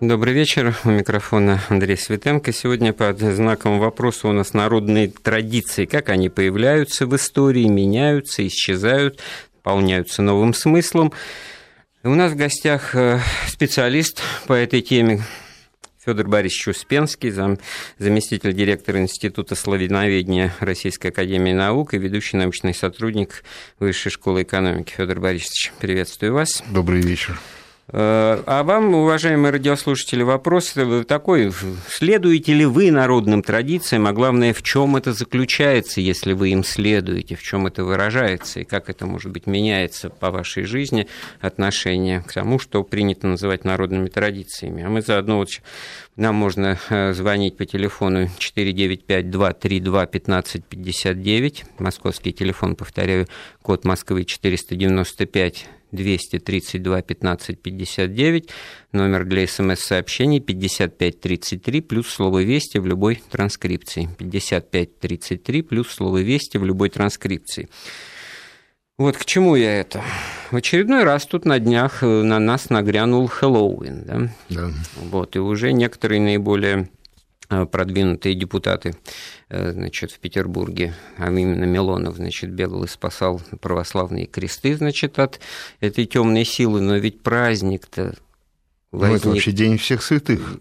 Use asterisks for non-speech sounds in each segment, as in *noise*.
Добрый вечер. У микрофона Андрей Светенко. Сегодня под знаком вопроса у нас народные традиции. Как они появляются в истории, меняются, исчезают, наполняются новым смыслом. У нас в гостях э, специалист по этой теме Федор Борисович Успенский, зам, заместитель директора Института славяноведения Российской Академии Наук и ведущий научный сотрудник Высшей школы экономики. Федор Борисович, приветствую вас. Добрый вечер. Э, а вам, уважаемые радиослушатели, вопрос такой, следуете ли вы народным традициям, а главное, в чем это заключается, если вы им следуете, в чем это выражается, и как это, может быть, меняется по вашей жизни отношение к тому, что принято называть народными традициями. А мы заодно вот нам можно э, звонить по телефону 495-232-1559, московский телефон, повторяю, код Москвы 495 232 15 59, номер для смс-сообщений 5533, плюс слово «Вести» в любой транскрипции. 5533, плюс слово «Вести» в любой транскрипции. Вот к чему я это? В очередной раз тут на днях э, на нас нагрянул Хэллоуин, да? Да. Вот, и уже некоторые наиболее продвинутые депутаты Э, значит, в Петербурге, а именно Милонов, значит, бегал и спасал православные кресты, значит, от этой темной силы, но ведь праздник-то возник... Ну, это вообще День всех святых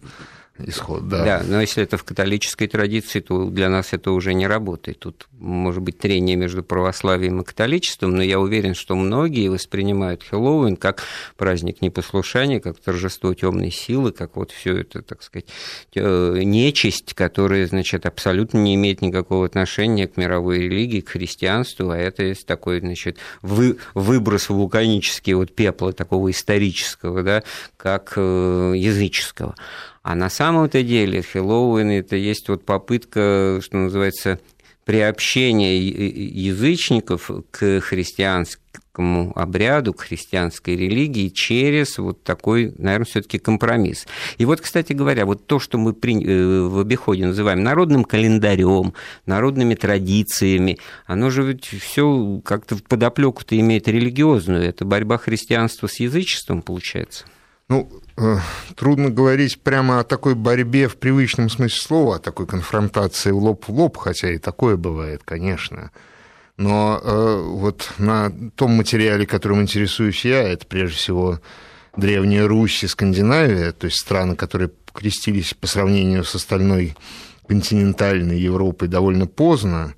исход, да. Да, но если это в католической традиции, то для нас это уже не работает. Тут может быть трение между православием и католичеством, но я уверен, что многие воспринимают Хэллоуин как праздник непослушания, как торжество темной силы, как вот все это, так сказать, нечисть, которая, значит, абсолютно не имеет никакого отношения к мировой религии, к христианству, а это есть такой, значит, вы, выброс вулканический вот пепла такого исторического, да, как э, языческого. А на самом-то деле Хэллоуин это есть вот попытка, что называется, приобщения язычников к христианскому обряду, к христианской религии через вот такой, наверное, все-таки компромисс. И вот, кстати говоря, вот то, что мы. Э, в обиходе называем народным календарем, народными традициями, оно же ведь все как-то в подоплеку-то имеет религиозную. Это борьба христианства с язычеством, получается. Ну, э, трудно говорить прямо о такой борьбе в привычном смысле слова, о такой конфронтации лоб в лоб, хотя и такое бывает, конечно. Но э, вот на том материале, которым интересуюсь я, это прежде всего Древняя Русь и Скандинавия, то есть страны, которые крестились по сравнению с остальной континентальной Европой довольно поздно,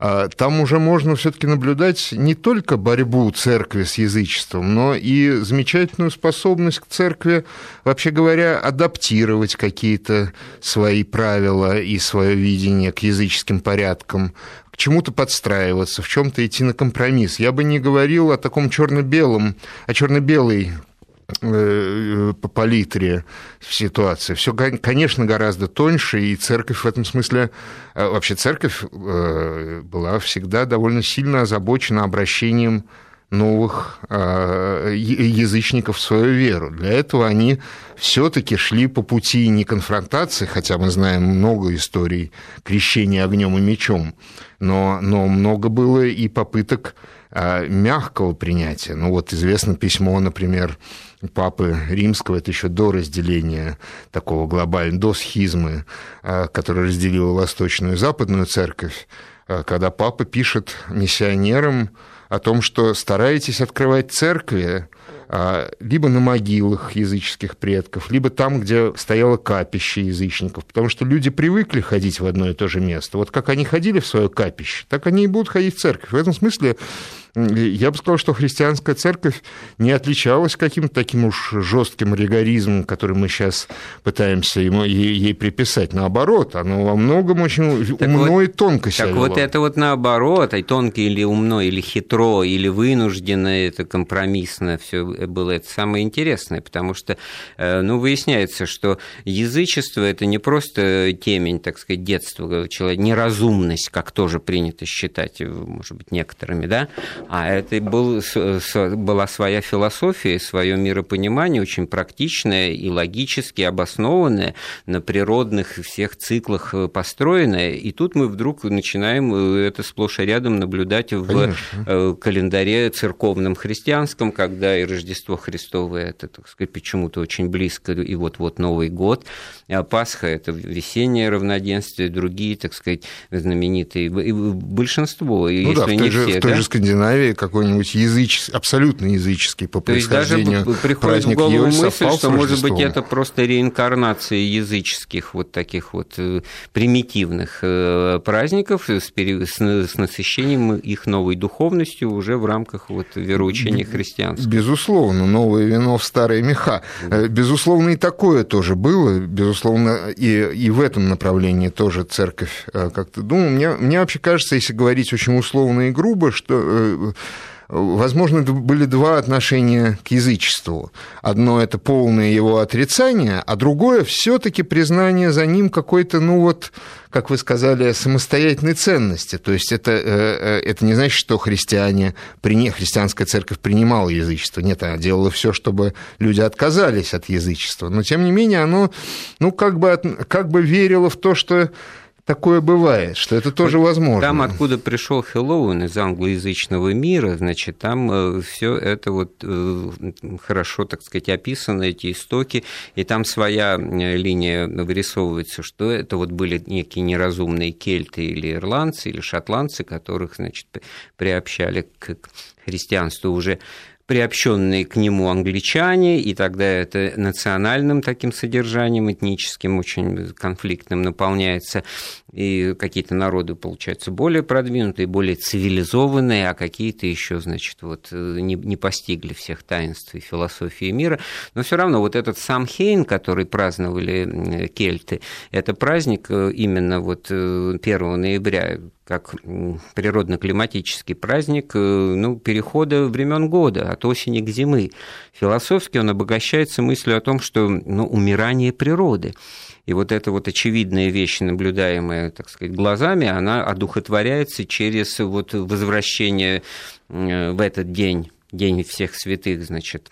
там уже можно все-таки наблюдать не только борьбу церкви с язычеством, но и замечательную способность к церкви, вообще говоря, адаптировать какие-то свои правила и свое видение к языческим порядкам, к чему-то подстраиваться, в чем-то идти на компромисс. Я бы не говорил о таком черно-белом, о черно-белой по палитре ситуации. Все, конечно, гораздо тоньше, и церковь в этом смысле, э, вообще церковь э, была всегда довольно сильно озабочена обращением новых язычников в свою веру. Для этого они все-таки шли по пути не конфронтации, хотя мы знаем много историй крещения огнем и мечом, но, но много было и попыток мягкого принятия. Ну вот известно письмо, например, папы римского, это еще до разделения такого глобального, до схизмы, а, которая разделила восточную и западную церковь, а, когда папа пишет миссионерам о том, что старайтесь открывать церкви а, либо на могилах языческих предков, либо там, где стояло капище язычников, потому что люди привыкли ходить в одно и то же место. Вот как они ходили в свое капище, так они и будут ходить в церковь. В этом смысле я бы сказал, что христианская церковь не отличалась каким-то таким уж жестким ригоризмом, который мы сейчас пытаемся ему, ей, ей приписать. Наоборот, оно во многом очень так умно вот, и тонко себя Так вело. вот это вот наоборот, и тонко или умно, или хитро, или вынужденно, это компромиссно, все было это самое интересное, потому что, э, ну, выясняется, что язычество – это не просто темень, так сказать, детства человека, неразумность, как тоже принято считать, может быть, некоторыми, да, А это был, была своя философия, свое миропонимание, очень практичное и логически обоснованное, на природных всех циклах э, построенное. И тут мы вдруг начинаем э, это сплошь и рядом наблюдать в Конечно. Э, календаре церковном христианском, когда и Рождество Христовое, это, так сказать, почему-то очень близко, и вот-вот Новый год, а Пасха – это весеннее равноденствие, другие, так сказать, знаменитые, большинство, ну если да, в не той же, все. В той да? же Скандинавии какой-нибудь языческий, абсолютно языческий по То происхождению даже приходит в голову мысль, что, может быть, это просто реинкарнация языческих вот таких вот э, примитивных э, праздников с, с насыщением их новой духовностью уже в рамках вот вероучения христианства. Безусловно, новое вино в старые меха. Э, безусловно, и такое тоже было. Безусловно, и, и в этом направлении тоже церковь как-то думала. Мне, мне вообще кажется, если говорить очень условно и грубо, что возможно, были два отношения к язычеству. Одно – это полное его отрицание, а другое – все таки признание за ним какой-то, ну вот, как вы сказали, самостоятельной ценности. То есть это, э, э, это не значит, что христиане, христианская церковь принимала язычество. Нет, она делала все, чтобы люди отказались от язычества. Но, тем не менее, оно ну, как, бы, как бы верило в то, что такое бывает, что это тоже вот возможно. Там, откуда пришел Хэллоуин из англоязычного мира, значит, там э, все это вот э, хорошо, так сказать, описано, эти истоки, и там своя э, линия вырисовывается, что это вот были некие неразумные кельты или ирландцы, или шотландцы, которых, значит, приобщали к христианству уже приобщенные к нему англичане, и тогда это национальным таким содержанием, этническим, очень конфликтным наполняется, и какие-то народы, получаются более продвинутые, более цивилизованные, а какие-то еще, значит, вот не, не постигли всех таинств и философии мира. Но все равно вот этот Самхейн, который праздновали кельты, это праздник э, именно вот 1 э, ноября, как природно-климатический праздник э, ну, перехода времен года, от осени к зимы. Философски он обогащается мыслью о том, что ну, умирание природы. И вот эта вот очевидная вещь, наблюдаемая, так сказать, глазами, она одухотворяется через вот возвращение э, в этот день, День всех святых, значит,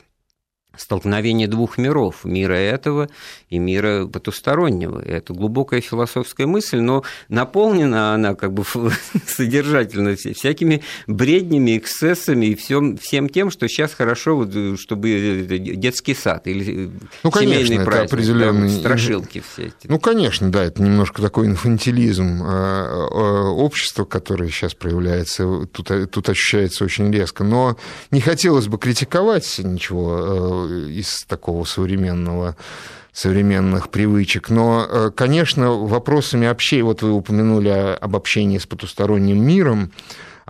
столкновение двух миров, мира этого и мира потустороннего. Это глубокая философская мысль, но наполнена она как бы *laughs* содержательно всякими бреднями, эксцессами и всем, всем тем, что сейчас хорошо, вот, чтобы детский сад или ну, конечно, семейный это праздник, определенные... да, страшилки все эти. Ну, конечно, да, это немножко такой инфантилизм а, а, общества, которое сейчас проявляется, тут, тут ощущается очень резко. Но не хотелось бы критиковать ничего из такого современного современных привычек. Но, э, конечно, вопросами общения, вот вы упомянули об общении с потусторонним миром,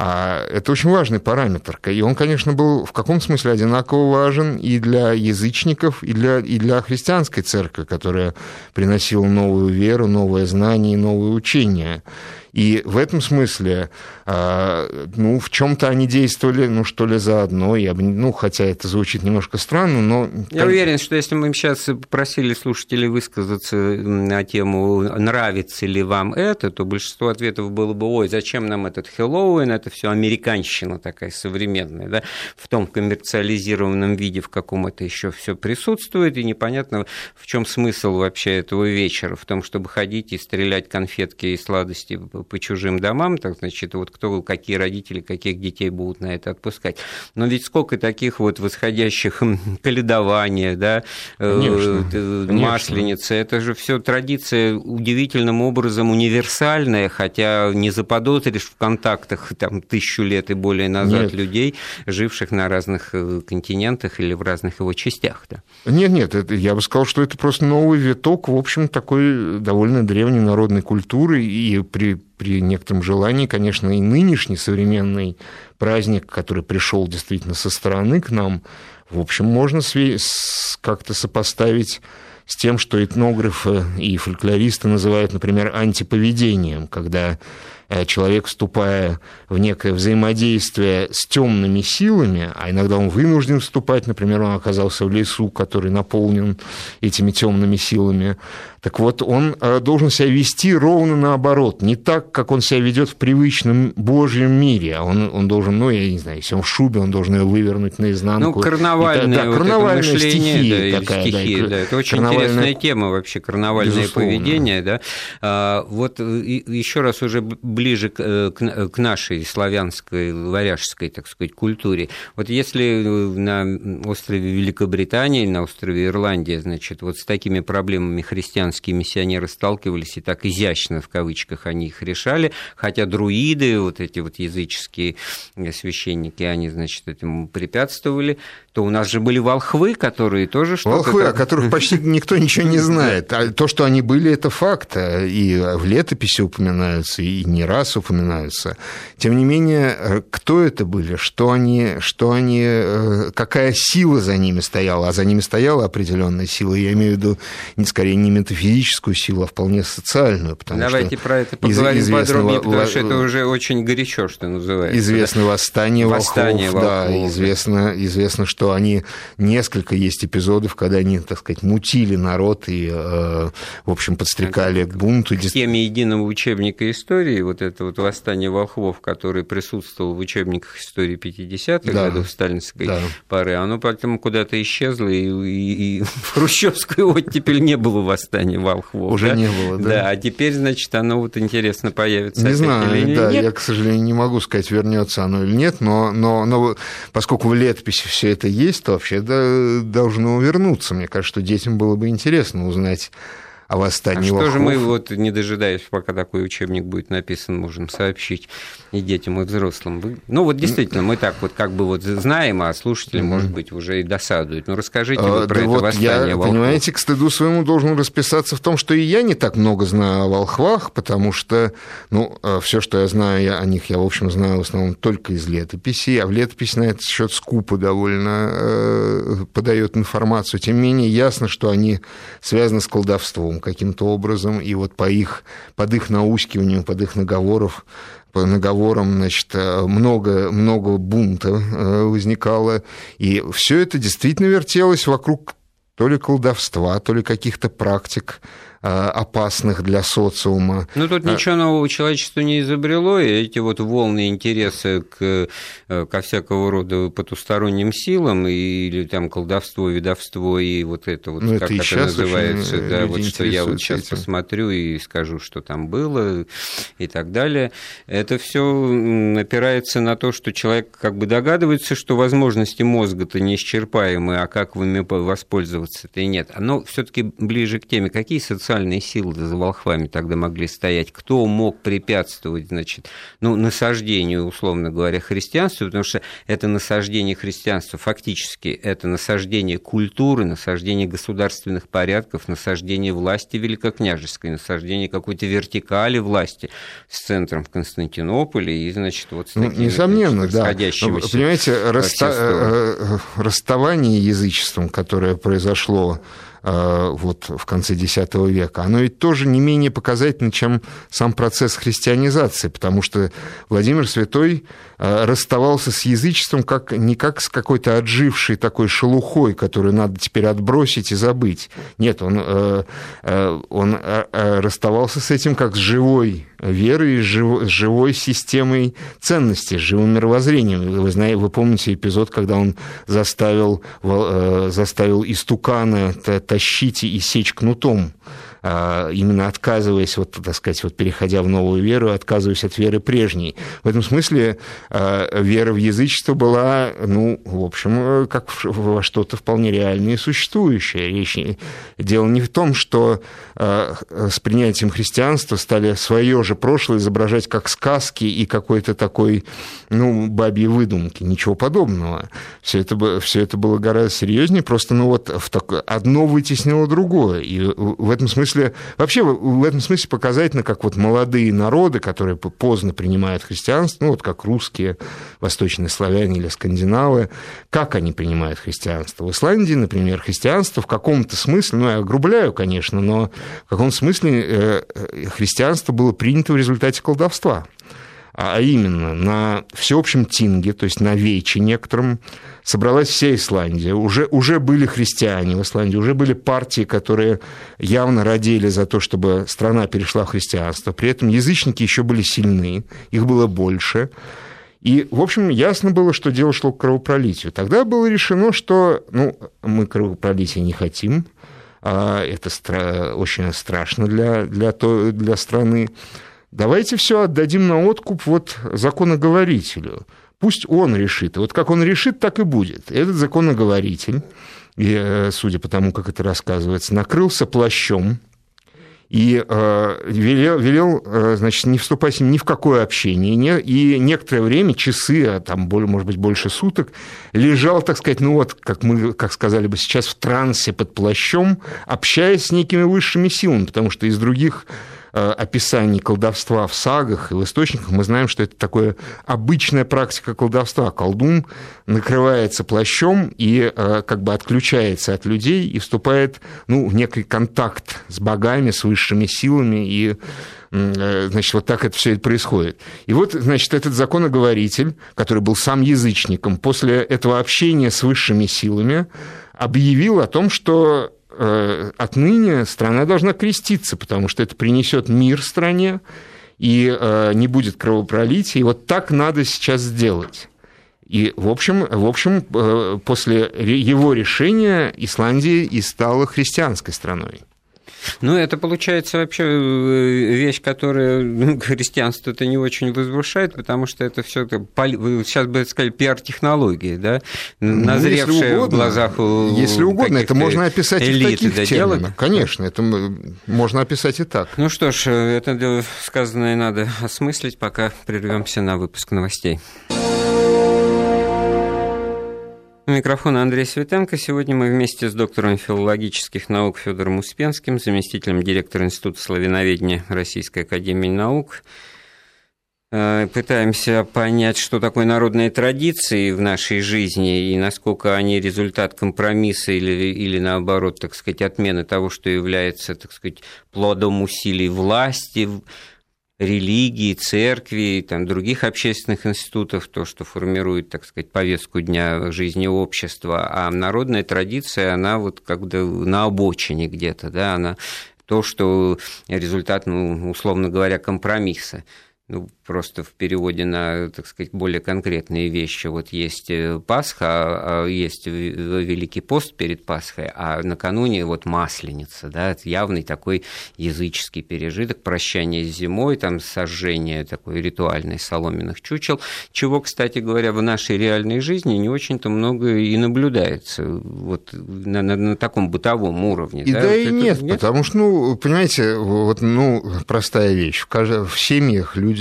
а это очень важный параметр. И он, конечно, был в каком смысле одинаково важен и для язычников, и для, и для христианской церкви, которая приносила новую веру, новое знание и новое учение. И в этом смысле, а, ну, в чем-то они действовали, ну, что ли, заодно. Я, ну, хотя это звучит немножко странно, но... Я уверен, что если мы сейчас попросили слушателей высказаться на тему, нравится ли вам это, то большинство ответов было бы, ой, зачем нам этот Хэллоуин, это все американщина такая современная, да, в том коммерциализированном виде, в каком это еще все присутствует, и непонятно, в чем смысл вообще этого вечера, в том, чтобы ходить и стрелять конфетки и сладости по чужим домам, так, значит, вот кто, какие родители, каких детей будут на это отпускать. Но ведь сколько таких вот восходящих каледования, да, э, конечно, э, масленицы, это же все традиция удивительным образом универсальная, хотя не заподозришь в контактах там тысячу лет и более назад нет. людей, живших на разных э, континентах или в разных его частях. Да. Нет, нет, это, я бы сказал, что это просто новый виток, в общем, такой довольно древней народной культуры, и при при некотором желании, конечно, и нынешний современный праздник, который пришел действительно со стороны к нам, в общем, можно как-то сопоставить с тем, что этнографы и фольклористы называют, например, антиповедением, когда Э, человек, вступая в некое взаимодействие с темными силами, а иногда он вынужден вступать, например, он оказался в лесу, который наполнен этими темными силами, так вот, он э, должен себя вести ровно наоборот, не так, как он себя ведет в привычном Божьем мире, а он, он должен, ну, я не знаю, если он в шубе, он должен ее вывернуть наизнанку. Ну, карнавальное, да, вот карнавальная это мышление, стихия, да, такая, стихия, да, да, это очень интересная тема вообще, карнавальное Безусловно. поведение, да. А, вот еще раз уже ближе к, э, к, к нашей славянской, варяжской, так сказать, культуре. Вот если на острове Великобритании, на острове Ирландия, значит, вот с такими проблемами христиан христианские миссионеры сталкивались, и так изящно, в кавычках, они их решали, хотя друиды, вот эти вот языческие священники, они, значит, этому препятствовали, то у нас же были волхвы, которые тоже что-то... Волхвы, о которых *laughs* почти никто ничего не знает. А то, что они были, это факт. И в летописи упоминаются, и не раз упоминаются. Тем не менее, кто это были, что они, что они, э, какая сила за ними стояла, а за ними стояла определенная сила, я имею в виду скорее не метафизическую силу, а вполне социальную. Потому Давайте что про это поговорим из, подробнее, потому что это уже очень горячо, что называется. Известно восстание, восстание волхвов, волхвов, да, известно, известно, что они несколько есть эпизодов, когда они, так сказать, мутили народ и, э, в общем, подстрекали к бунту. В теме единого учебника истории, вот это вот восстание волхвов, который присутствовал в учебниках истории 50-х да, годов сталинской да. поры, оно потом куда-то исчезло, и, и, и *laughs* в хрущевскую оттепель не было восстания волхвов. Уже да? не было, да. Да, а теперь, значит, оно вот интересно появится. Не знаю, или да, нет. я, к сожалению, не могу сказать, вернется оно или нет, но, но, но поскольку в летописи все это есть, то вообще должно вернуться. Мне кажется, что детям было бы интересно узнать о восстании а что же мы, вот, не дожидаясь, пока такой учебник будет написан, можем сообщить и детям, и взрослым? Ну, вот действительно, мы так вот как бы вот знаем, а слушатели, может быть, уже и досадуют. Ну, расскажите а, вот про да это вот восстание я, волхвов. Понимаете, к стыду своему должен расписаться в том, что и я не так много знаю о волхвах, потому что, ну, э, все, что я знаю о них, я, в общем, знаю в основном только из летописи, а в летописи на этот счет скупо довольно э, подает информацию. Тем не менее, ясно, что они связаны с колдовством каким-то образом, и вот по их, под их наускиванием, под их наговоров, по наговорам, значит, много, много бунта э, возникало, и все это действительно вертелось вокруг то ли колдовства, то ли каких-то практик, Э, опасных для социума. Ну, тут э, ничего нового человечество не изобрело, и эти вот волны интереса к, э, ко всякого рода потусторонним силам, или там колдовство, видовство, и вот это вот, ну, как это, это называется, да, вот что я вот сейчас этим. посмотрю и скажу, что там было, и так далее. Это все опирается на то, что человек как бы догадывается, что возможности мозга-то неисчерпаемы, а как ими воспользоваться-то и нет. Оно все таки ближе к теме, какие социальные социальные силы за волхвами тогда могли стоять? Кто мог препятствовать, значит, ну, насаждению, условно говоря, христианства? Потому что это насаждение христианства фактически это насаждение культуры, насаждение государственных порядков, насаждение власти великокняжеской, насаждение какой-то вертикали власти с центром в Константинополе и, значит, вот с ну, Несомненно, значит, да. Но, понимаете, расста... Э, э, расставание язычеством, которое произошло вот в конце X века, оно ведь тоже не менее показательно, чем сам процесс христианизации, потому что Владимир Святой э, расставался с язычеством как, не как с какой-то отжившей такой шелухой, которую надо теперь отбросить и забыть. Нет, он, э, он расставался с этим как с живой верой, с живой системой ценностей, живым мировоззрением. Вы, знаете, вы помните эпизод, когда он заставил, заставил истукана тащить и сечь кнутом именно отказываясь, вот, так сказать, вот переходя в новую веру, отказываясь от веры прежней. В этом смысле а, вера в язычество была, ну, в общем, как во что-то вполне реальное и существующее. Речь, дело не в том, что а, с принятием христианства стали свое же прошлое изображать как сказки и какой-то такой, ну, бабьи выдумки. Ничего подобного. Все это, все это было гораздо серьезнее, просто, ну, вот в так... одно вытеснило другое. И в этом смысле смысле, вообще в этом смысле показательно, как вот молодые народы, которые поздно принимают христианство, ну вот как русские, восточные славяне или скандинавы, как они принимают христианство. В Исландии, например, христианство в каком-то смысле, ну я огрубляю, конечно, но в каком-то смысле э, э, христианство было принято в результате колдовства а именно на всеобщем тинге, то есть на вече некотором, собралась вся Исландия. Уже, уже были христиане в Исландии, уже были партии, которые явно родили за то, чтобы страна перешла в христианство. При этом язычники еще были сильны, их было больше. И, в общем, ясно было, что дело шло к кровопролитию. Тогда было решено, что ну, мы кровопролития не хотим, а это стра- очень страшно для, для, то, для страны. Давайте все отдадим на откуп вот законоговорителю. Пусть он решит. И вот как он решит, так и будет. Этот законоговоритель, и, э, судя по тому, как это рассказывается, накрылся плащом и э, велел, велел э, значит, не вступать с ни в какое общение. Не, и некоторое время, часы, а там, может быть, больше суток, лежал, так сказать, ну вот, как мы, как сказали бы сейчас, в трансе под плащом, общаясь с некими высшими силами, потому что из других описаний колдовства в сагах и в источниках мы знаем, что это такая обычная практика колдовства. Колдун накрывается плащом и э, как бы отключается от людей и вступает ну, в некий контакт с богами, с высшими силами, и э, значит, вот так это все происходит. И вот, значит, этот законоговоритель, который был сам язычником, после этого общения с высшими силами объявил о том, что Э, отныне страна должна креститься, потому что это принесет мир стране, и э, не будет кровопролития. И вот так надо сейчас сделать. И, в общем, в общем, э, после его решения Исландия и стала христианской страной. Ну, это получается вообще э, вещь, которая ну, *laughs* христианство это не очень возвышает, потому что это все сейчас бы сказали пиар-технологии, да, назревшие ну, угодно, в глазах у Если угодно, это можно описать элиты, и в таких да, терминах. Конечно, это можно описать и так. Ну что ж, это сказанное надо осмыслить, пока прервемся на выпуск новостей. У микрофона Андрей Светенко. Сегодня мы вместе с доктором филологических наук Федором Успенским, заместителем директора Института славяноведения Российской Академии Наук, э, пытаемся понять, что такое народные традиции в нашей жизни и насколько они результат компромисса или, или наоборот, так сказать, отмены того, что является, так сказать, плодом усилий власти, религии, церкви, там, других общественных институтов, то, что формирует, так сказать, повестку дня жизни общества, а народная традиция, она вот как бы на обочине где-то, да, она то, что результат, ну, условно говоря, компромисса ну, просто в переводе на, так сказать, более конкретные вещи. Вот есть э, Пасха, а, а есть Великий пост перед Пасхой, а накануне вот Масленица, да, это явный такой языческий пережиток, прощание с зимой, там сожжение такой ритуальной соломенных чучел, чего, кстати говоря, в нашей реальной жизни не очень-то много и наблюдается вот на, на, на таком бытовом уровне. И да, да вот и нет, нет, потому что, ну, понимаете, вот, ну, простая вещь, в, в семьях люди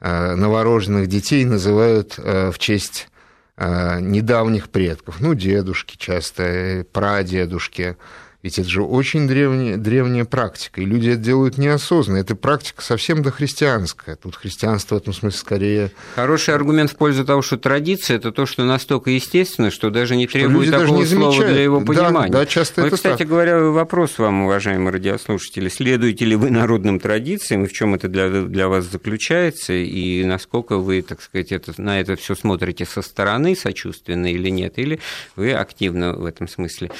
Э, новорожденных детей называют э, в честь э, недавних предков, ну, дедушки часто, прадедушки, ведь это же очень древняя, древняя практика, и люди это делают неосознанно. Эта практика совсем дохристианская. Тут христианство в этом смысле скорее... Хороший аргумент в пользу того, что традиция – это то, что настолько естественно, что даже не требует что такого не слова для его понимания. Да, да часто вот, это кстати так. говоря, вопрос вам, уважаемые радиослушатели. Следуете ли вы народным традициям, и в чем это для, для вас заключается, и насколько вы, так сказать, это, на это все смотрите со стороны, сочувственно или нет, или вы активно в этом смысле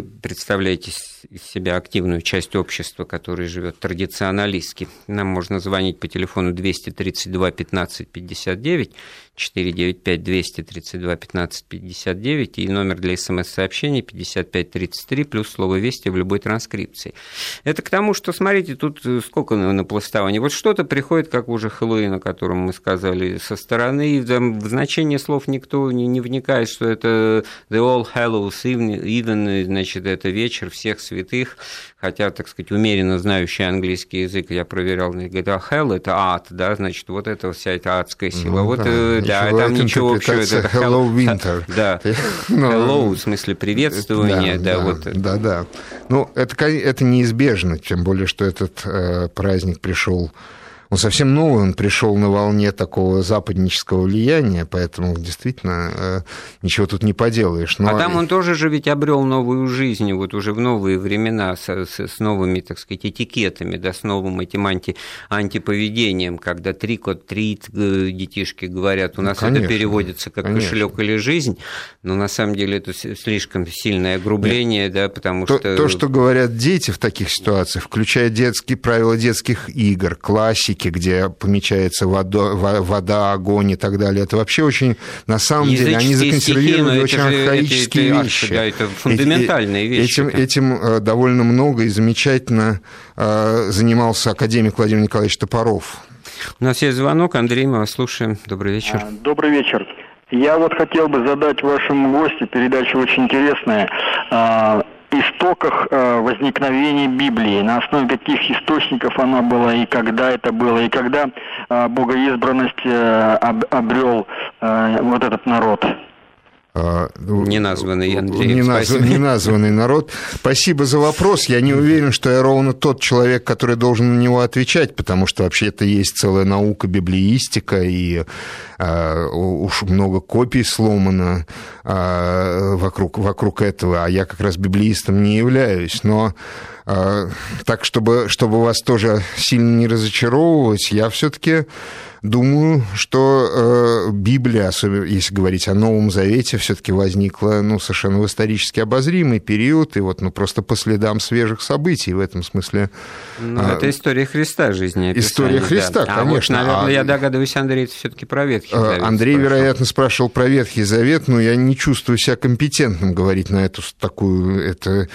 э, представляете из себя активную часть общества, которая живет традиционалистски. Нам можно звонить по телефону 232 15 59 495 232 15 59 и номер для смс-сообщений 5533 плюс слово «Вести» в любой транскрипции. Это к тому, что, смотрите, тут сколько на пластовании. Вот что-то приходит, как уже Хэллоуин, о котором мы сказали, со стороны, и в значение слов никто не, не вникает, что это The All Hallows Even, значит, это вечер всех святых, хотя, так сказать, умеренно знающий английский язык, я проверял, говорит, а hell – это ад, да, значит, вот это вся эта адская сила. Ну, вот да. Э, да, там ничего общего. Это hello winter. *laughs* Да, hello, в смысле приветствования. Да, да, вот. да, да. Ну, это, это неизбежно, тем более, что этот э, праздник пришел он совсем новый, он пришел на волне такого западнического влияния, поэтому действительно э, ничего тут не поделаешь. Но... А там он тоже же ведь обрел новую жизнь, вот уже в новые времена, с, с, с новыми, так сказать, этикетами, да, с новым этим анти, антиповедением, когда трикот, трит э, детишки говорят, у нас конечно, это переводится как кошелек или жизнь, но на самом деле это слишком сильное огрубление, Нет. да, потому то, что... То, что говорят дети в таких ситуациях, включая детские правила детских игр, классики, Африке, где помечается вода, вода, огонь и так далее. Это вообще очень, на самом деле, они законсервировали стихи, очень же, архаические это, вещи. Да, это фундаментальные вещи. Этим, этим э, довольно много и замечательно э, занимался академик Владимир Николаевич Топоров. У нас есть звонок. Андрей, мы вас слушаем. Добрый вечер. А, добрый вечер. Я вот хотел бы задать вашему гостю, передача очень интересная, истоках э, возникновения Библии, на основе каких источников она была и когда это было, и когда э, богоизбранность э, обрел вот этот народ. А, ну, неназванный Андрей. Неназв... Неназванный народ. Спасибо за вопрос. Я не уверен, что я ровно тот человек, который должен на него отвечать, потому что вообще это есть целая наука библеистика, и а, уж много копий сломано а, вокруг, вокруг этого, а я как раз библеистом не являюсь. Но а, так, чтобы, чтобы вас тоже сильно не разочаровывать, я все-таки думаю, что э, Библия, особенно если говорить о Новом Завете, все-таки возникла ну, совершенно в исторически обозримый период, и вот ну, просто по следам свежих событий в этом смысле. Ну, а, это история Христа жизни. История Христа, да. конечно. А вот, наверное, а, я догадываюсь, Андрей, это все-таки про Ветхий э, Завет. Андрей, спрашивал. вероятно, спрашивал про Ветхий Завет, но я не чувствую себя компетентным говорить на эту такую... Это, Э,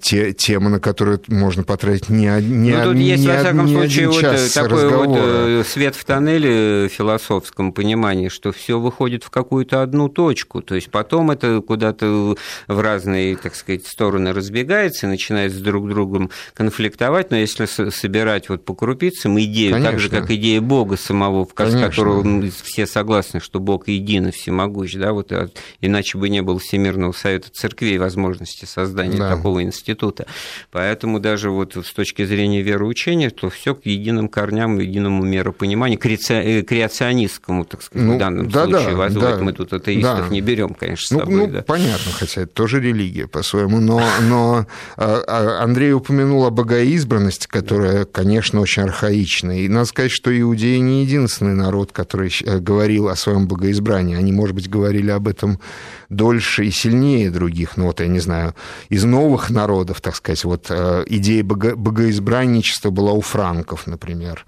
те, тема, на которую можно потратить не, не, ну, тут не, есть, не, во всяком не случае, вот э, такой разговора. вот э, свет в тоннеле в философском понимании, что все выходит в какую-то одну точку, то есть потом это куда-то в разные, так сказать, стороны разбегается и начинает с друг другом конфликтовать, но если собирать вот по крупицам идею, Конечно. так же, как идея Бога самого, в которого все согласны, что Бог един и всемогущ, да, вот а иначе бы не было Всемирного Совета Церквей возможности создания да. такого института. Поэтому даже вот с точки зрения вероучения, то все к единым корням, единому миропониманию, э, креационистскому, так сказать, ну, в данном да, случае. Да, да, мы тут атеистов да. не берем, конечно, с ну, собой. Ну, да. понятно, хотя это тоже религия по-своему. Но, но а, а, Андрей упомянул о богоизбранности, которая, конечно, очень архаична. И надо сказать, что иудеи не единственный народ, который э, говорил о своем богоизбрании. Они, может быть, говорили об этом дольше и сильнее других. Ну, вот, я не знаю, из новых народов, так сказать, вот э, идея бого, богоизбранничества была у франков, например.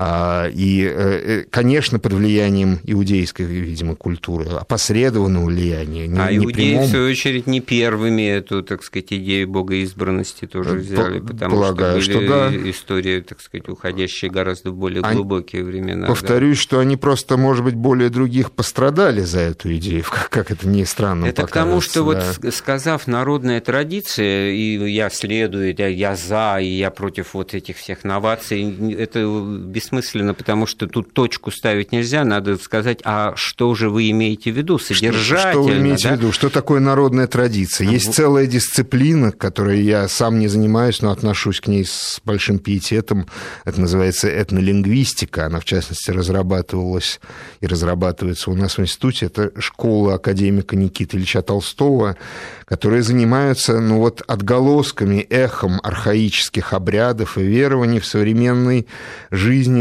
А, и, э, э, конечно, под влиянием иудейской, видимо, культуры, опосредованного влияния. Не, а не иудеи, прямом... в свою очередь, не первыми эту, так сказать, идею богоизбранности тоже взяли, потому Полагаю, что, были что да. истории, так сказать, уходящие гораздо более они... глубокие времена. Повторюсь, да. что они просто, может быть, более других пострадали за эту идею, как, как это не странно Это к тому, что да. вот сказав народная традиция, и я следую, я за, и я против вот этих всех новаций, это без бессмысленно, потому что тут точку ставить нельзя, надо сказать, а что же вы имеете в виду содержательно? Что, что вы имеете да? в виду? Что такое народная традиция? Есть целая дисциплина, которой я сам не занимаюсь, но отношусь к ней с большим пиететом. Это называется этнолингвистика. Она, в частности, разрабатывалась и разрабатывается у нас в институте. Это школа академика Никиты Ильича Толстого, которые занимаются ну, вот, отголосками, эхом архаических обрядов и верований в современной жизни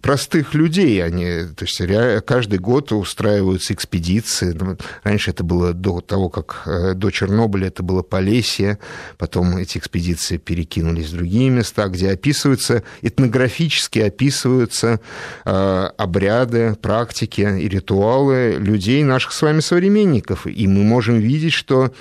простых людей. Они, то есть каждый год устраиваются экспедиции. Ну, раньше это было до того, как э, до Чернобыля это было Полесье, потом эти экспедиции перекинулись в другие места, где описываются, этнографически описываются э, обряды, практики и ритуалы людей, наших с вами современников. И мы можем видеть, что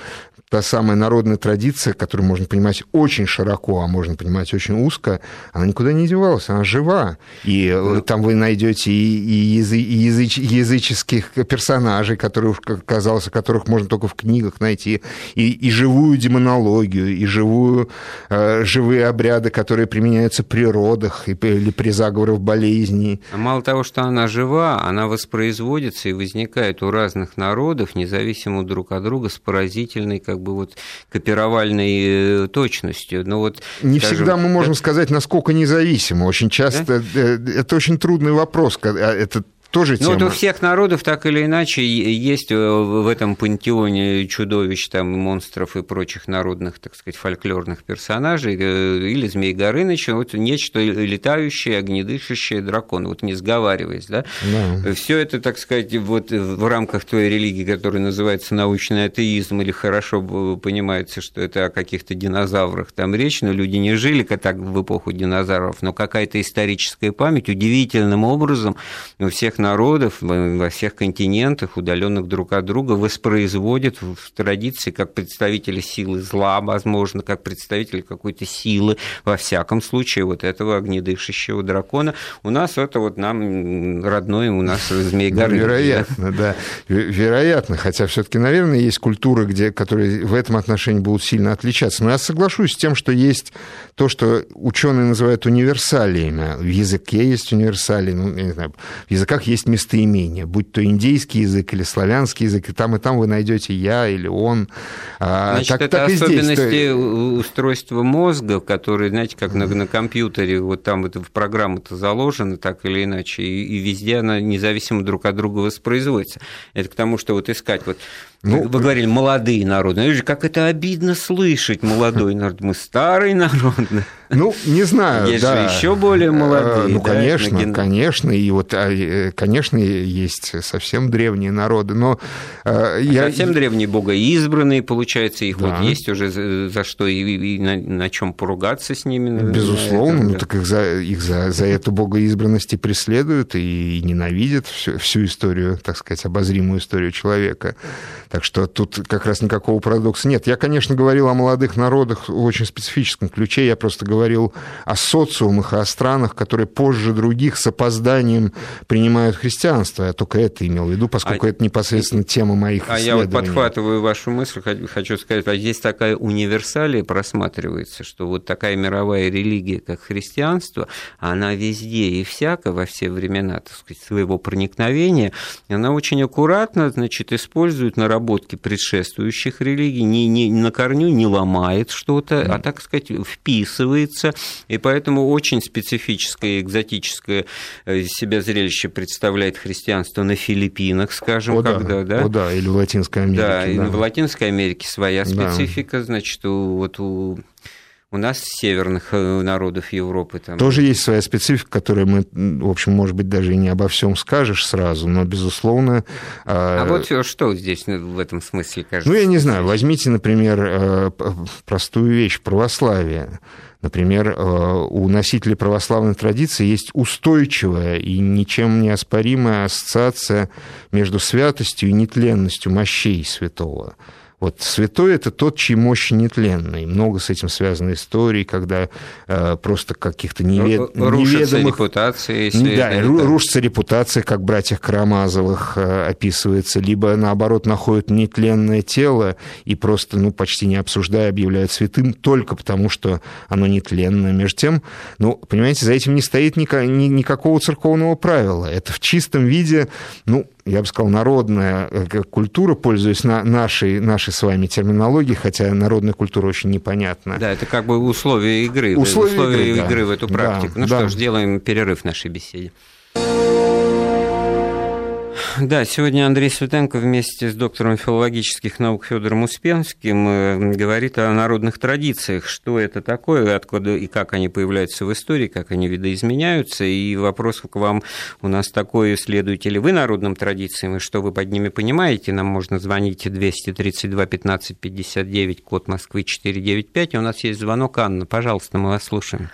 та самая народная традиция, которую можно понимать очень широко, а можно понимать очень узко, она никуда не девалась, она жива. И ну, там вы найдете и, и, язы, и языч, языческих персонажей, которые, казалось, которых можно только в книгах найти, и, и живую демонологию, и живую, э, живые обряды, которые применяются при родах и, или при заговорах болезней. А мало того, что она жива, она воспроизводится и возникает у разных народов, независимо друг от друга, с поразительной как бы вот копировальной э, точностью. Но вот, не скажем, всегда мы можем сказать, насколько независимо. Очень часто да? Э, это очень трудный вопрос. А это тоже тема. Ну, вот у всех народов так или иначе есть э, в этом пантеоне чудовищ, там, монстров и прочих народных, так сказать, фольклорных персонажей, э, или Змей Горыныч, вот нечто летающее, огнедышащее дракон, вот не сговариваясь, да? да. Все это, так сказать, вот в рамках той религии, которая называется научный атеизм, или хорошо понимается, что это о каких-то динозаврах там речь, но люди не жили так в эпоху динозавров, но какая-то историческая память удивительным образом у всех народов во всех континентах, удаленных друг от друга, воспроизводят в традиции как представители силы зла, возможно, как представители какой-то силы, во всяком случае, вот этого огнедышащего дракона. У нас это вот нам родной, у нас Змей горы. Вероятно, да. Вероятно, хотя все таки наверное, есть культуры, где, которые в этом отношении будут сильно отличаться. Но я соглашусь с тем, что есть то, что ученые называют универсалиями. В языке есть универсалии, ну, я не знаю, в языках местоимения, будь то индейский язык или славянский язык, и там и там вы найдете я или он. А, Значит, так, это так особенности устройства мозга, которые, знаете, как на, на компьютере, вот там это в программу-то заложено так или иначе, и, и везде она независимо друг от друга воспроизводится. Это к тому, что вот искать вот ну, вы говорили, молодые народы. Как это обидно слышать, молодой народ. Мы старый народ. Ну, не знаю. Есть да. же еще более молодые. Ну, да, конечно, ген... конечно. И вот, а, э, конечно, есть совсем древние народы, но... А я... Совсем древние богоизбранные, получается, их да. вот есть уже за что и, и на, на чем поругаться с ними. Безусловно, ну, так их за, их за, за эту богоизбранность и преследуют, и ненавидят всю, всю историю, так сказать, обозримую историю человека. Так что тут как раз никакого парадокса нет. Я, конечно, говорил о молодых народах в очень специфическом ключе. Я просто говорил о социумах, о странах, которые позже других с опозданием принимают христианство. Я только это имел в виду, поскольку а, это непосредственно тема моих а исследований. А я вот подхватываю вашу мысль, хочу сказать, а здесь такая универсалия просматривается, что вот такая мировая религия, как христианство, она везде и всяко, во все времена, так сказать, своего проникновения, она очень аккуратно, значит, использует на наработки предшествующих религий, не, не на корню не ломает что-то, mm. а, так сказать, вписывается. И поэтому очень специфическое, экзотическое э, себя зрелище представляет христианство на Филиппинах, скажем, О, когда, да? О, да, или в Латинской Америке. Да, да. в Латинской Америке своя специфика, да. значит, у, вот у у нас северных э, народов Европы. Там... Тоже есть своя специфика, которую мы, в общем, может быть, даже и не обо всем скажешь сразу, но, безусловно... А, а вот что здесь в этом смысле кажется? Ну, я не знаю. Возьмите, например, э, простую вещь – православие. Например, э, у носителей православной традиции есть устойчивая и ничем не оспоримая ассоциация между святостью и нетленностью мощей святого. Вот святой – это тот, чьи мощи нетленные. Много с этим связано историй, когда э, просто каких-то невед... рушится неведомых... репутация. Если да, это... рушится репутация, как «Братьях Карамазовых» э, описывается, либо, наоборот, находят нетленное тело и просто, ну, почти не обсуждая, объявляют святым только потому, что оно нетленное. Между тем, ну, понимаете, за этим не стоит ни, ни, никакого церковного правила. Это в чистом виде, ну, я бы сказал, народная э, культура, пользуясь на нашей, нашей с вами терминологией, хотя народная культура очень непонятна. Да, это как бы условия игры, условия, условия игры, игры да. в эту практику. Да, ну да. что ж, делаем перерыв в нашей беседе. Да, сегодня Андрей Светенко вместе с доктором филологических наук Федором Успенским э, говорит о народных традициях, что это такое, откуда и как они появляются в истории, как они видоизменяются. И вопрос к вам у нас такой, следуете ли вы народным традициям, и что вы под ними понимаете, нам можно звонить 232 15 59, код Москвы 495, и у нас есть звонок Анна, пожалуйста, мы вас слушаем.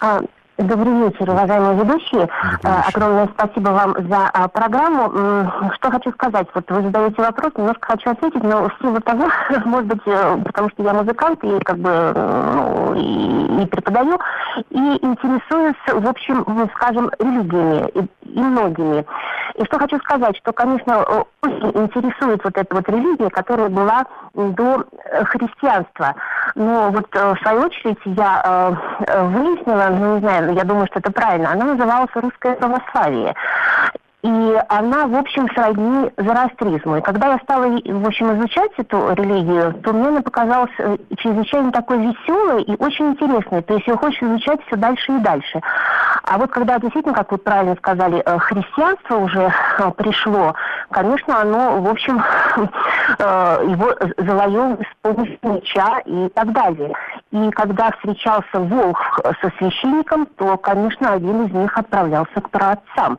А, Добрый вечер, уважаемые ведущие. Вечер. Огромное спасибо вам за а, программу. Что хочу сказать, вот вы задаете вопрос, немножко хочу ответить, но в силу того, *laughs* может быть, э, потому что я музыкант и как бы ну, и, и преподаю, и интересуюсь, в общем, скажем, религиями и многими. И что хочу сказать, что, конечно, очень интересует вот эта вот религия, которая была до э, христианства. Но вот э, в свою очередь я выяснила, ну не знаю, я думаю, что это правильно, она называлась «Русское православие». И она, в общем, сродни зороастризму. И когда я стала, в общем, изучать эту религию, то мне она показалась э, чрезвычайно такой веселой и очень интересной. То есть ее хочешь изучать все дальше и дальше. А вот когда действительно, как вы правильно сказали, э, христианство уже э, пришло, конечно, оно, в общем, *laughs* его завоевывало с помощью меча и так далее. И когда встречался волк со священником, то, конечно, один из них отправлялся к праотцам.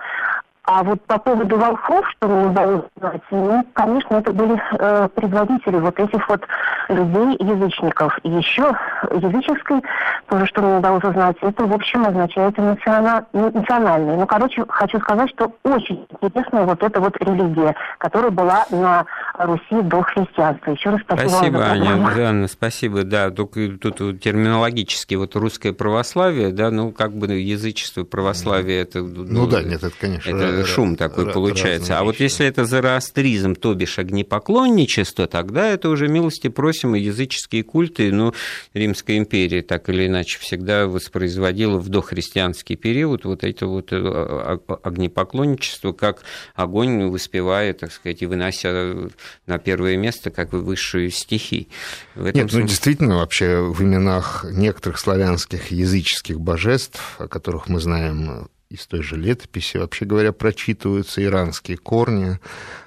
А вот по поводу волхов, что мне удалось узнать, ну, конечно, это были э, предводители вот этих вот людей, язычников. И еще языческой, тоже, что мне удалось узнать, это, в общем, означает национа... национальный. Ну, короче, хочу сказать, что очень интересная вот эта вот религия, которая была на Руси до христианства. Еще раз спасибо, спасибо вам Аня, Анна, спасибо. Да, только тут терминологически вот русское православие, да, ну, как бы язычество, православие, это... Ну, ну да, нет, это, конечно, это шум такой получается. А вот если это зороастризм, то бишь огнепоклонничество, тогда это уже милости просим и языческие культы. Ну, Римская империя так или иначе всегда воспроизводила в дохристианский период вот это вот э, огнепоклонничество, как огонь воспевая, так сказать, и вынося на первое место как высшую стихи. Нет, ну, смысле... ну действительно, вообще в именах некоторых славянских языческих божеств, о которых мы знаем из той же летописи, вообще говоря, прочитываются иранские корни,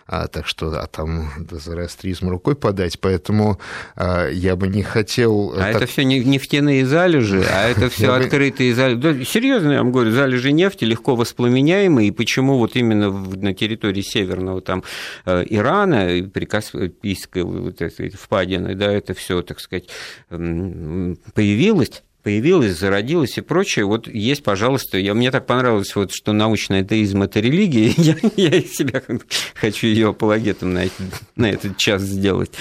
а, так что а там до зороастризма рукой подать, поэтому а, я бы не хотел... А так... это все нефтяные залежи, а *laughs* это все открытые залежи. Да, серьезно, я вам говорю, залежи нефти легко воспламеняемые, и почему вот именно на территории северного там э, Ирана, Прикаспийской вот этой впадины, да, это все, так сказать, появилось, появилась, зародилась и прочее. Вот есть, пожалуйста, я, мне так понравилось, вот, что научный атеизм – это религия, *laughs* я, я себя хочу ее апологетом на, на этот час сделать.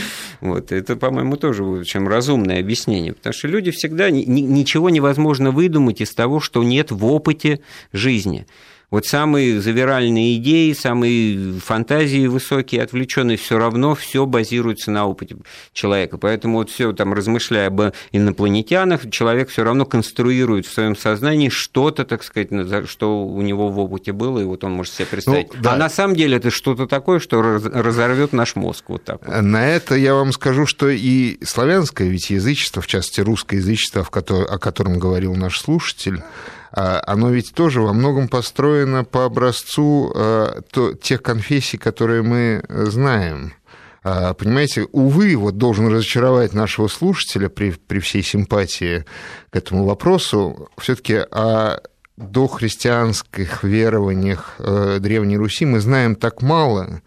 Вот. Это, по-моему, тоже общем, разумное объяснение, потому что люди всегда, ни, ничего невозможно выдумать из того, что нет в опыте жизни. Вот самые завиральные идеи, самые фантазии высокие, отвлеченные, все равно все базируется на опыте человека. Поэтому вот все там размышляя об инопланетянах, человек все равно конструирует в своем сознании что-то, так сказать, что у него в опыте было, и вот он может себе представить. Ну, да. А на самом деле это что-то такое, что разорвет наш мозг. Вот так вот. На это я вам скажу, что и славянское ведь язычество, в частности русское язычество, о котором говорил наш слушатель, оно ведь тоже во многом построено по образцу а, тех конфессий, которые мы знаем. А, понимаете, увы, вот должен разочаровать нашего слушателя при, при всей симпатии к этому вопросу, все-таки о дохристианских верованиях э, Древней Руси мы знаем так мало, а,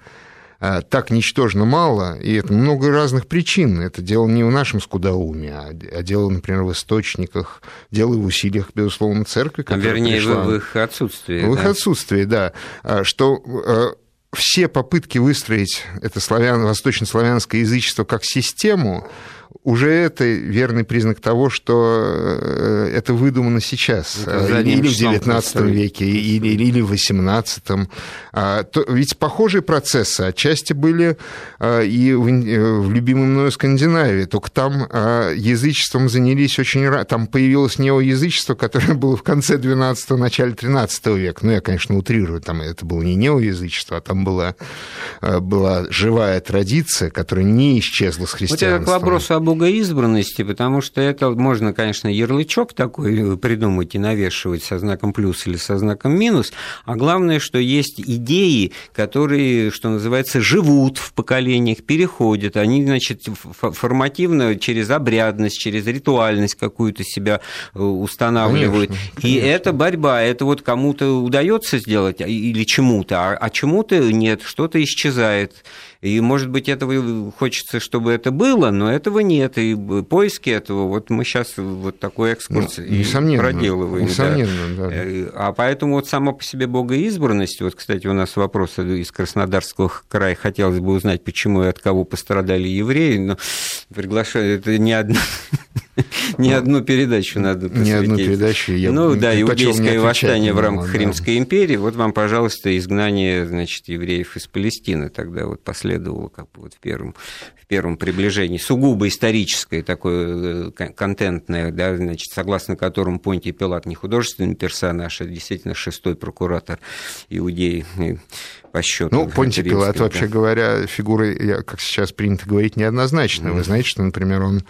так ничтожно мало, и это много разных причин. Это дело не в нашем скудоуме, а, а дело, например, в источниках, дело в усилиях, безусловно, церкви. Вернее, пришла... в их отсутствии. В да? их отсутствии, да. А, что все попытки выстроить это славян, восточнославянское язычество как систему уже это верный признак того, что э, это выдумано сейчас, это или в XIX веке, или, или в XVIII. А, ведь похожие процессы отчасти были а, и в, э, в любимой мною Скандинавии, только там а, язычеством занялись очень рано. Там появилось неоязычество, которое было в конце XII, начале XIII века. Ну, я, конечно, утрирую, там это было не неоязычество, а там была, была живая традиция, которая не исчезла с христианством. Вот это к вопросу об богоизбранности, потому что это можно, конечно, ярлычок такой придумать и навешивать со знаком плюс или со знаком минус, а главное, что есть идеи, которые, что называется, живут в поколениях, переходят, они, значит, формативно через обрядность, через ритуальность какую-то себя э, устанавливают. Конечно, конечно. И это борьба, это вот кому-то удается сделать или чему-то, а, а чему-то нет, что-то исчезает. И, может быть, этого хочется, чтобы это было, но этого нет и поиски этого, вот мы сейчас вот такой экскурс ну, несомненно, проделываем. Несомненно, да. да. Э, а поэтому вот сама по себе богоизбранность, вот, кстати, у нас вопрос из Краснодарского края, хотелось бы узнать, почему и от кого пострадали евреи, но приглашаю, это не одна *laughs* не ну, одну передачу надо посвятить. Не одну передачу. Я ну да, иудейское восстание в рамках Римской империи. Вот вам, пожалуйста, изгнание, значит, евреев из Палестины тогда вот последовало как бы вот в первом, в первом приближении. Сугубо историческое такое э, контентное, да, значит, согласно которому Понтий Пилат не художественный персонаж, а действительно шестой прокуратор иудеи по счету. Ну, Понтий Пилат, да. вообще говоря, фигуры, как сейчас принято говорить, неоднозначно. Вы знаете, что, например, он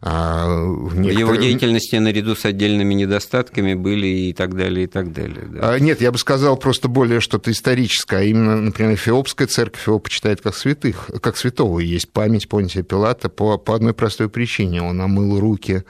а, в некоторых... его деятельности наряду с отдельными недостатками были и так далее, и так далее. Да. А, нет, я бы сказал просто более что-то историческое, а именно, например, Эфиопская церковь его почитает как святых, как святого. Есть память Понтия Пилата по, по одной простой причине. Он омыл руки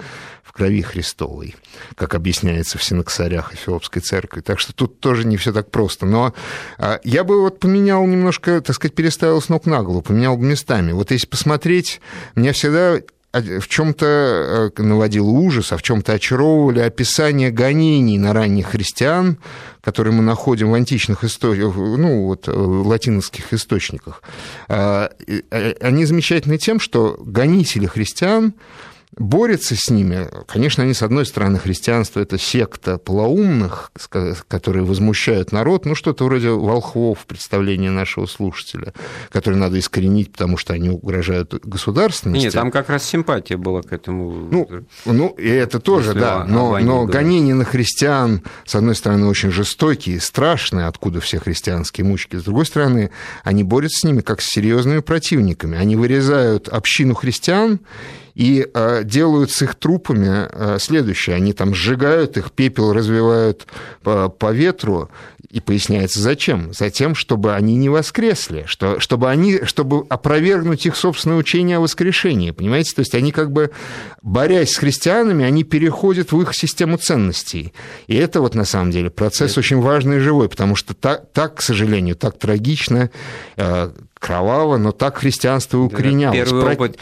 в крови Христовой, как объясняется в синоксарях Эфиопской церкви. Так что тут тоже не все так просто. Но а, я бы вот поменял немножко, так сказать, переставил с ног на голову, поменял бы местами. Вот если посмотреть, меня всегда в чем-то э, наводил ужас, а в чем-то очаровывали описания гонений на ранних христиан, которые мы находим в античных историях, ну, вот, э, латиновских источниках. А, они замечательны тем, что гонители христиан борется с ними. Конечно, они, с одной стороны, христианство – это секта полоумных, которые возмущают народ, ну, что-то вроде волхвов в представлении нашего слушателя, которые надо искоренить, потому что они угрожают государственности. Нет, там как раз симпатия была к этому. Ну, ну и это тоже, да, но, но гонения на христиан, с одной стороны, очень жестокие, страшные, откуда все христианские мучки, с другой стороны, они борются с ними как с серьезными противниками. Они вырезают общину христиан и э, делают с их трупами э, следующее. Они там сжигают их, пепел развивают по, по ветру, и поясняется, зачем? Затем, чтобы они не воскресли, что, чтобы, они, чтобы опровергнуть их собственное учение о воскрешении, понимаете? То есть они как бы, борясь с христианами, они переходят в их систему ценностей. И это вот на самом деле процесс это... очень важный и живой, потому что так, так к сожалению, так трагично э, кроваво, но так христианство укоренялось. Первый Про... опыт,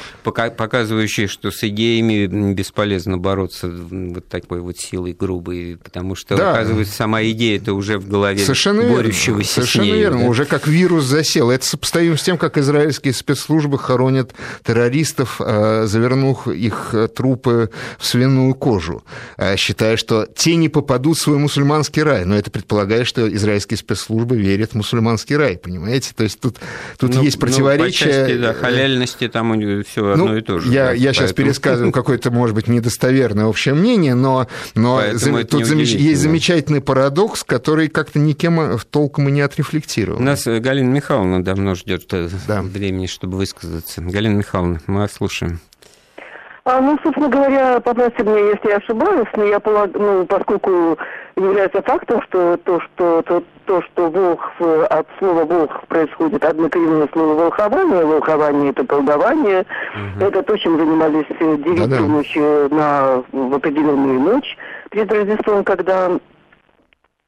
показывающий, что с идеями бесполезно бороться вот такой вот силой грубой, потому что, да. оказывается, сама идея это уже в голове Совершенно борющегося верно. Совершенно ней, верно, да? уже как вирус засел. Это сопоставимо с тем, как израильские спецслужбы хоронят террористов, а, завернув их трупы в свиную кожу, а, считая, что те не попадут в свой мусульманский рай. Но это предполагает, что израильские спецслужбы верят в мусульманский рай, понимаете? То есть тут, тут Тут ну, есть противоречия. Ну, по части, да, халяльности там все ну, одно и то же. Я, да, я сейчас пересказываю какое-то, может быть, недостоверное общее мнение, но, но зам... тут замеч... есть замечательный парадокс, который как-то никем э, толком и не отрефлектировал. Нас э, Галина Михайловна давно ждет э, да. времени, чтобы высказаться. Галина Михайловна, мы вас слушаем. А, ну, собственно говоря, поправьте меня, если я ошибаюсь, но я полагаю, ну, поскольку является фактом, что то, что то, то что волх от слова волх происходит однокоренное слово волхование, волхование это колдование, угу. это то, чем занимались девицы да -да. ночи на в определенную ночь перед Рождеством, когда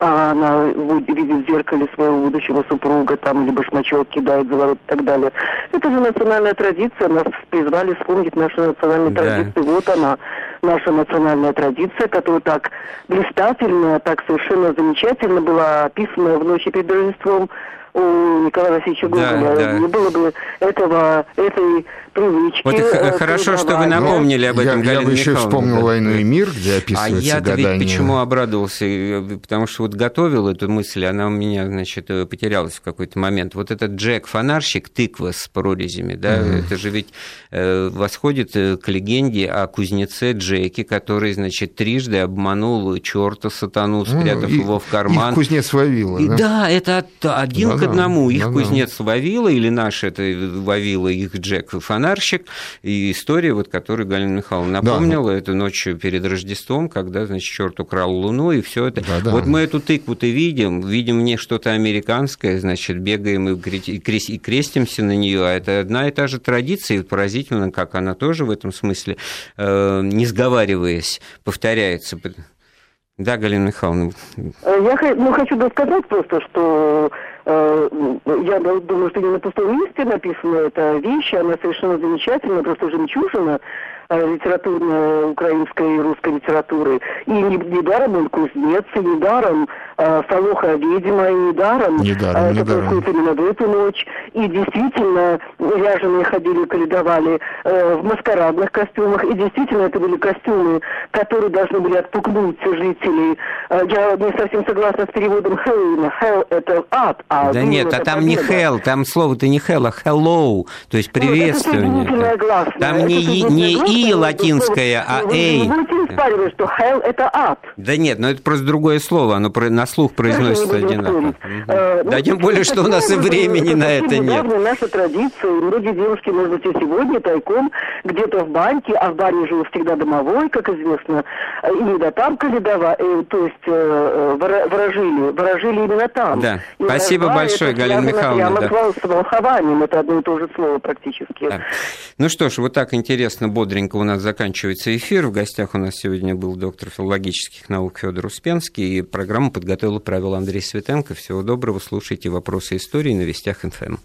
а она видит в зеркале своего будущего супруга, там, либо шмачок кидает за ворот и так далее. Это же национальная традиция, нас призвали вспомнить нашу национальную да. традицию. Вот она, наша национальная традиция, которая так блистательно, так совершенно замечательно была описана в ночи перед Рождеством у Николая Васильевича Гоголя. Да, да. Не было бы этого, этой привычки. Вот э, хорошо, что вы напомнили об этом, Я, я бы еще вспомнил «Войну и мир», где а описывается а я гадание. ведь почему обрадовался? Потому что вот готовил эту мысль, она у меня, значит, потерялась в какой-то момент. Вот этот Джек-фонарщик, тыква с прорезями, да, mm. это же ведь э, восходит э, к легенде о кузнеце Джеке, который, значит, трижды обманул черта сатану, спрятав ну, его в карман. Их кузнец Вавила, да? Да, это один да, к одному. Их да, кузнец да. Вавила или наш это Вавила, их Джек-фонарщик. И история, вот, которую Галина Михайловна напомнила, да. это ночью перед Рождеством, когда, значит, черт украл Луну, и все это. Да, да. Вот мы эту тыкву-то видим, видим в ней что-то американское, значит, бегаем и крестимся на нее, а это одна и та же традиция, и поразительно, как она тоже в этом смысле, э, не сговариваясь, повторяется. Да, Галина Михайловна. Я ну, хочу досказать просто, что э, я думаю, что не на пустом месте написана эта вещь, она совершенно замечательная, просто жемчужина литературной украинской и русской литературы. И недаром он кузнец, и недаром э, Солоха ведьма, и недаром, недаром, э, это недаром. происходит именно в эту ночь. И действительно, ряженые ходили, каледовали э, в маскарадных костюмах. И действительно, это были костюмы, которые должны были отпугнуть жителей. Э, я не совсем согласна с переводом Хэллоуина. Hell – это ад, а Да нет, а там победа. не hell, там слово-то не hell, а hello, то есть приветствие. Ну, это там не, не и латинское, а эй. Вы будете спаривать, что hell это ад. Да нет, но это просто другое слово, оно на слух произносится одинаково. Э, да тем более, что у нас и времени на это нет. наша традиция, многие девушки, может быть, и сегодня тайком где-то в баньке, а в бане жил всегда домовой, как известно, именно там каледова, э, то есть э, ворожили, ворожили именно там. Да, спасибо большое, Галина Михайловна. Прямо с волхованием, это одно и то же слово практически. Ну что ж, вот так интересно, бодренько у нас заканчивается эфир. В гостях у нас сегодня был доктор филологических наук Федор Успенский. И программу подготовил правил Андрей Светенко. Всего доброго. Слушайте вопросы истории на Вестях НФМ.